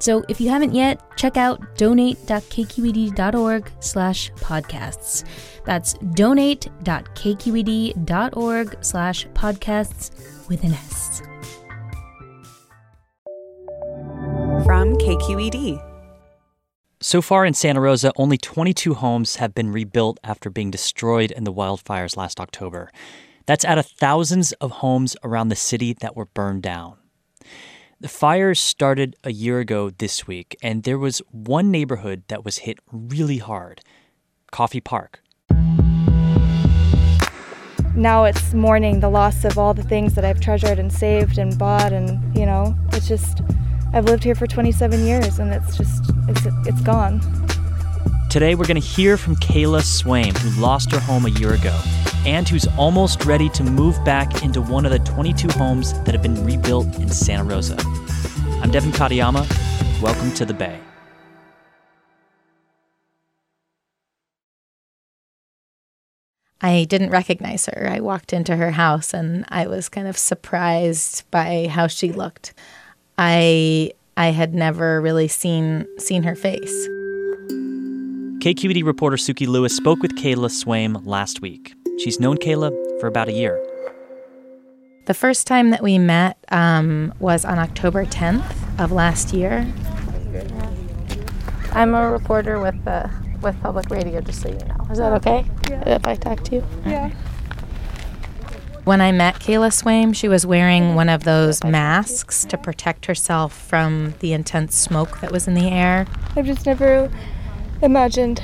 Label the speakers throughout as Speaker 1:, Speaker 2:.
Speaker 1: So if you haven't yet, check out donate.kqed.org slash podcasts. That's donate.kqed.org slash podcasts with an S.
Speaker 2: From KQED.
Speaker 3: So far in Santa Rosa, only 22 homes have been rebuilt after being destroyed in the wildfires last October. That's out of thousands of homes around the city that were burned down. The fires started a year ago this week, and there was one neighborhood that was hit really hard Coffey Park.
Speaker 4: Now it's mourning the loss of all the things that I've treasured and saved and bought, and you know, it's just, I've lived here for 27 years, and it's just, it's, it's gone.
Speaker 3: Today, we're going to hear from Kayla Swaim, who lost her home a year ago and who's almost ready to move back into one of the 22 homes that have been rebuilt in Santa Rosa. I'm Devin Katayama. Welcome to the Bay.
Speaker 1: I didn't recognize her. I walked into her house and I was kind of surprised by how she looked. I I had never really seen seen her face.
Speaker 3: KQED reporter Sukey Lewis spoke with Kayla Swaim last week. She's known Kayla for about a year.
Speaker 1: The first time that we met um, was on October 10th of last year.
Speaker 5: I'm a reporter with the with public radio, just so you know. Is that okay?
Speaker 4: Yeah.
Speaker 5: If I talk to you?
Speaker 4: Yeah.
Speaker 1: When I met Kayla Swaim, she was wearing one of those masks to protect herself from the intense smoke that was in the air.
Speaker 4: I've just never imagined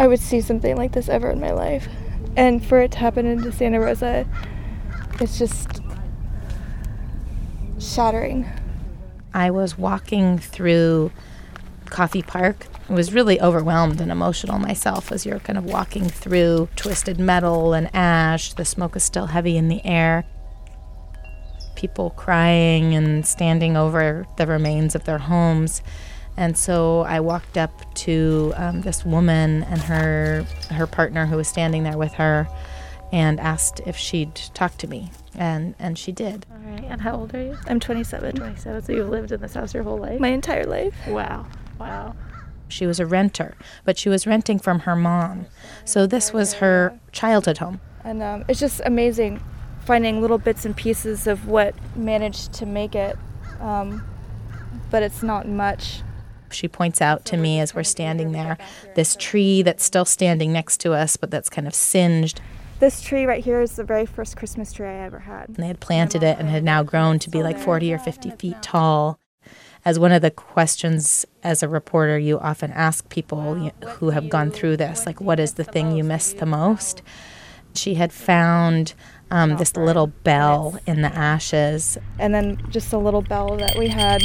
Speaker 4: I would see something like this ever in my life. And for it to happen into Santa Rosa, it's just shattering.
Speaker 1: I was walking through Coffey Park. I was really overwhelmed and emotional myself as you're kind of walking through twisted metal and ash. The smoke is still heavy in the air. People crying and standing over the remains of their homes. And so I walked up to um, this woman and her her partner who was standing there with her, and asked if she'd talk to me, and and she did.
Speaker 5: All right. And how old are you?
Speaker 4: I'm 27.
Speaker 5: 27. So you've lived in this house your whole life?
Speaker 4: My entire life.
Speaker 5: wow. Wow.
Speaker 1: She was a renter, but she was renting from her mom, so this was her childhood home.
Speaker 4: And um, it's just amazing finding little bits and pieces of what managed to make it. Um, but it's not much.
Speaker 1: She points out to me as we're standing there this tree that's still standing next to us, but that's kind of singed.
Speaker 4: This tree right here is the very first Christmas tree I ever had.
Speaker 1: And they had planted it and had now grown to be like 40 or 50 feet tall. As one of the questions as a reporter, you often ask people who have gone through this, like, what is the thing you miss the most? She had found um, this little bell in the ashes.
Speaker 4: And then just a little bell that we had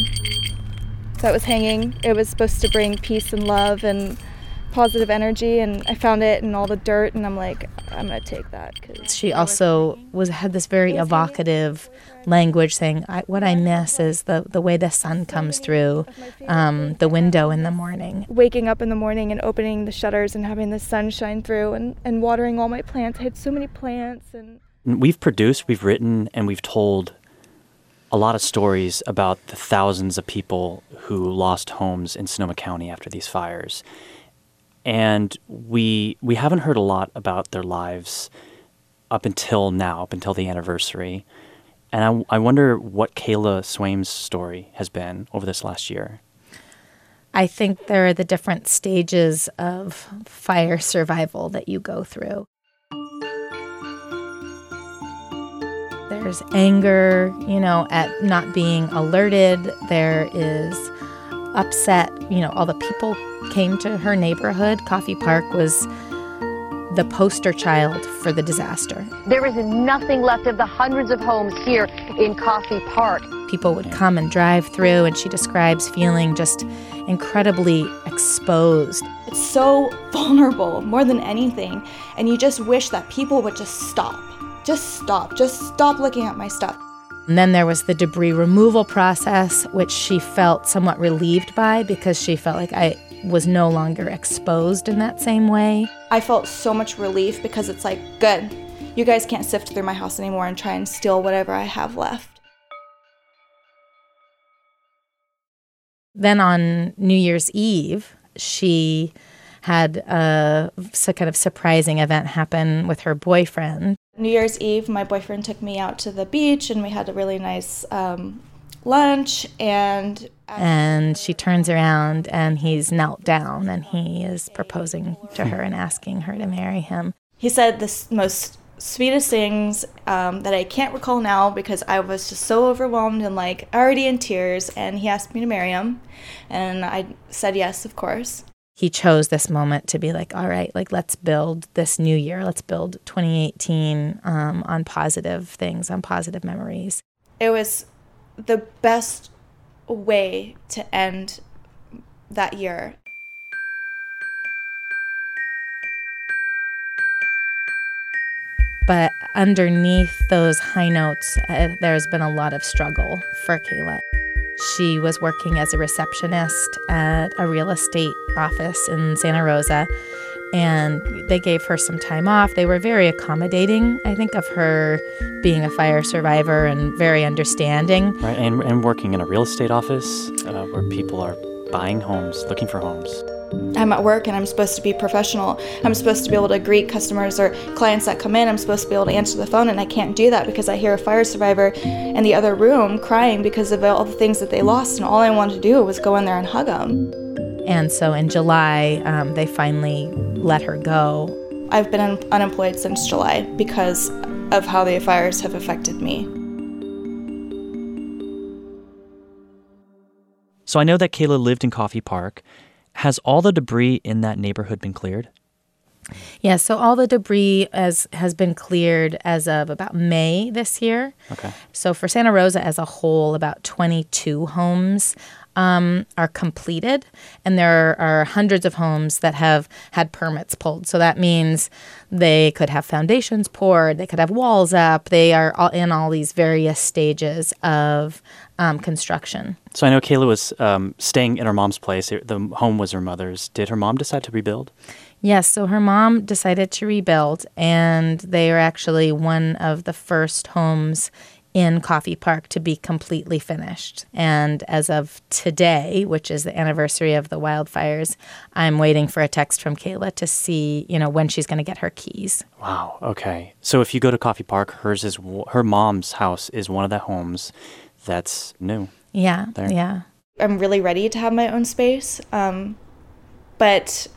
Speaker 4: that was hanging. It was supposed to bring peace and love and positive energy and I found it in all the dirt and I'm like I'm going to take that cuz
Speaker 1: She also was had this very evocative language saying I, what I miss is the the way the sun comes through um, the window in the morning.
Speaker 4: waking up in the morning and opening the shutters and having the sun shine through and, and watering all my plants. I had so many plants and
Speaker 3: We've produced, we've written, and we've told a lot of stories about the thousands of people who lost homes in Sonoma County after these fires. And we we haven't heard a lot about their lives up until now, up until the anniversary. And I, I wonder what Kayla Swaim's story has been over this last year.
Speaker 1: I think there are the different stages of fire survival that you go through. There's anger, you know, at not being alerted. There is upset, you know, all the people came to her neighborhood. Coffey Park was the poster child for the disaster.
Speaker 6: There is nothing left of the hundreds of homes here in Coffey Park.
Speaker 1: people would come and drive through, and she describes feeling just incredibly exposed.
Speaker 4: It's so vulnerable more than anything, and you just wish that people would just stop. Just stop. Just stop looking at my stuff.
Speaker 1: And then there was the debris removal process, which she felt somewhat relieved by because she felt like I was no longer exposed in that same way.
Speaker 4: I felt so much relief because it's like, good, you guys can't sift through my house anymore and try and steal whatever I have left.
Speaker 1: Then on New Year's Eve, she had a, a kind of surprising event happen with her boyfriend.
Speaker 4: New Year's Eve, my boyfriend took me out to the beach and we had a really nice um, lunch. And
Speaker 1: and she turns around and he's knelt down and he is proposing to her and asking her to marry him.
Speaker 4: He said the most sweetest things um, that I can't recall now because I was just so overwhelmed and like already in tears. And he asked me to marry him, and I said yes, of course.
Speaker 1: He chose this moment to be like, all right, like let's build this new year. Let's build 2018 um, on positive things, on positive memories.
Speaker 4: It was the best way to end that year.
Speaker 1: But underneath those high notes, uh, there's been a lot of struggle for Kayla. She was working as a receptionist at a real estate office in Santa Rosa, and they gave her some time off. They were very accommodating, I think, of her being a fire survivor and very understanding.
Speaker 3: Right, and, and working in a real estate office uh, where people are buying homes, looking for homes.
Speaker 4: I'm at work and I'm supposed to be professional. I'm supposed to be able to greet customers or clients that come in. I'm supposed to be able to answer the phone, and I can't do that because I hear a fire survivor in the other room crying because of all the things that they lost, and all I wanted to do was go in there and hug them.
Speaker 1: And so in July, um, they finally let her go.
Speaker 4: I've been un- unemployed since July because of how the fires have affected me.
Speaker 3: So I know that Kayla lived in Coffey Park. Has all the debris in that neighborhood been cleared?
Speaker 1: Yeah, so all the debris as has been cleared as of about May this year.
Speaker 3: Okay.
Speaker 1: So for Santa Rosa as a whole, about 22 homes um, are completed, and there are hundreds of homes that have had permits pulled. So that means they could have foundations poured, they could have walls up. They are all in all these various stages of um, construction.
Speaker 3: So I know Kayla was um, staying in her mom's place. The home was her mother's. Did her mom decide to rebuild?
Speaker 1: Yes, so her mom decided to rebuild, and they are actually one of the first homes in Coffey Park to be completely finished. And as of today, which is the anniversary of the wildfires, I'm waiting for a text from Kayla to see, you know, when she's going to get her keys.
Speaker 3: Wow. Okay. So if you go to Coffey Park, hers is her mom's house is one of the homes that's new.
Speaker 1: Yeah.
Speaker 3: There.
Speaker 1: Yeah.
Speaker 4: I'm really ready to have my own space, um, but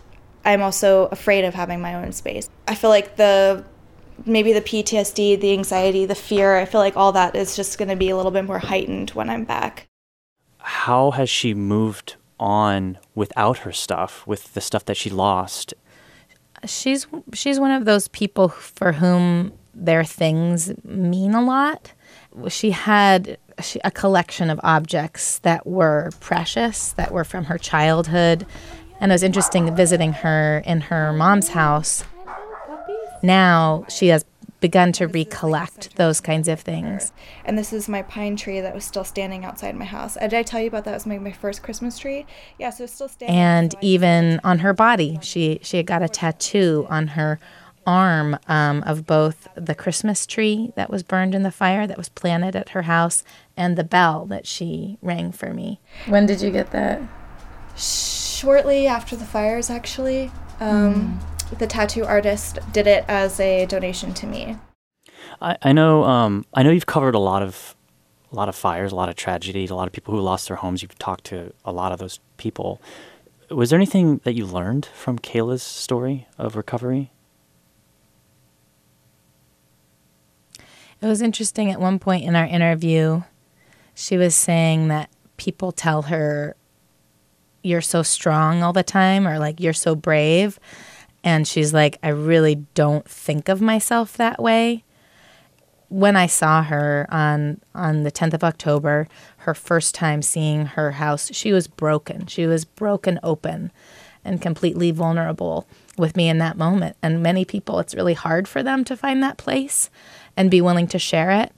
Speaker 4: I'm also afraid of having my own space. I feel like the maybe the PTSD, the anxiety, the fear, I feel like all that is just going to be a little bit more heightened when I'm back.
Speaker 3: How has she moved on without her stuff, with the stuff that she lost?
Speaker 1: She's she's one of those people for whom their things mean a lot. She had a collection of objects that were precious, that were from her childhood. And it was interesting visiting her in her mom's house now she has begun to recollect those kinds of things.
Speaker 4: And this is my pine tree that was still standing outside my house. Uh, did I tell you about that? It was my, my first Christmas tree. Yeah, so it's still standing.
Speaker 1: And even on her body, she she had got a tattoo on her arm um, of both the Christmas tree that was burned in the fire that was planted at her house and the bell that she rang for me.
Speaker 5: When did you get that?
Speaker 4: Shortly after the fires, actually. Um, mm the tattoo artist did it as a donation to me.
Speaker 3: I, I know um, I know you've covered a lot of a lot of fires, a lot of tragedy, a lot of people who lost their homes. You've talked to a lot of those people. Was there anything that you learned from Kayla's story of recovery?
Speaker 1: It was interesting at one point in our interview, she was saying that people tell her, You're so strong all the time, or like, You're so brave. And she's like, I really don't think of myself that way. when I saw her on on the 10th of October, her first time seeing her house, she was broken. She was broken open and completely vulnerable with me in that moment. And many people, it's really hard for them to find that place and be willing to share it.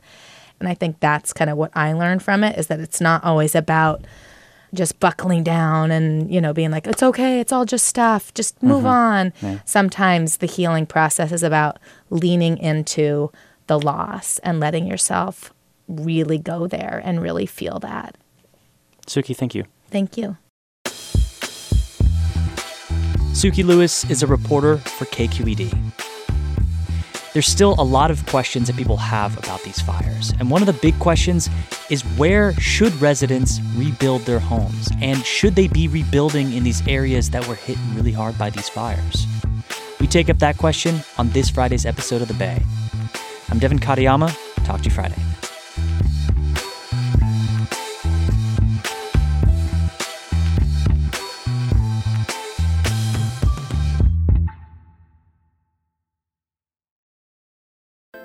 Speaker 1: And I think that's kind of what I learned from it is that it's not always about just buckling down and you know being like it's okay it's all just stuff just move mm-hmm. on
Speaker 3: Yeah.
Speaker 1: sometimes the healing process is about leaning into the loss and letting yourself really go there and really feel that
Speaker 3: Sukey, thank you.
Speaker 1: thank you
Speaker 3: Sukey Lewis is a reporter for KQED. There's still a lot of questions that people have about these fires. And one of the big questions is where should residents rebuild their homes? And should they be rebuilding in these areas that were hit really hard by these fires? We take up that question on this Friday's episode of The Bay. I'm Devin Katayama. Talk to you Friday.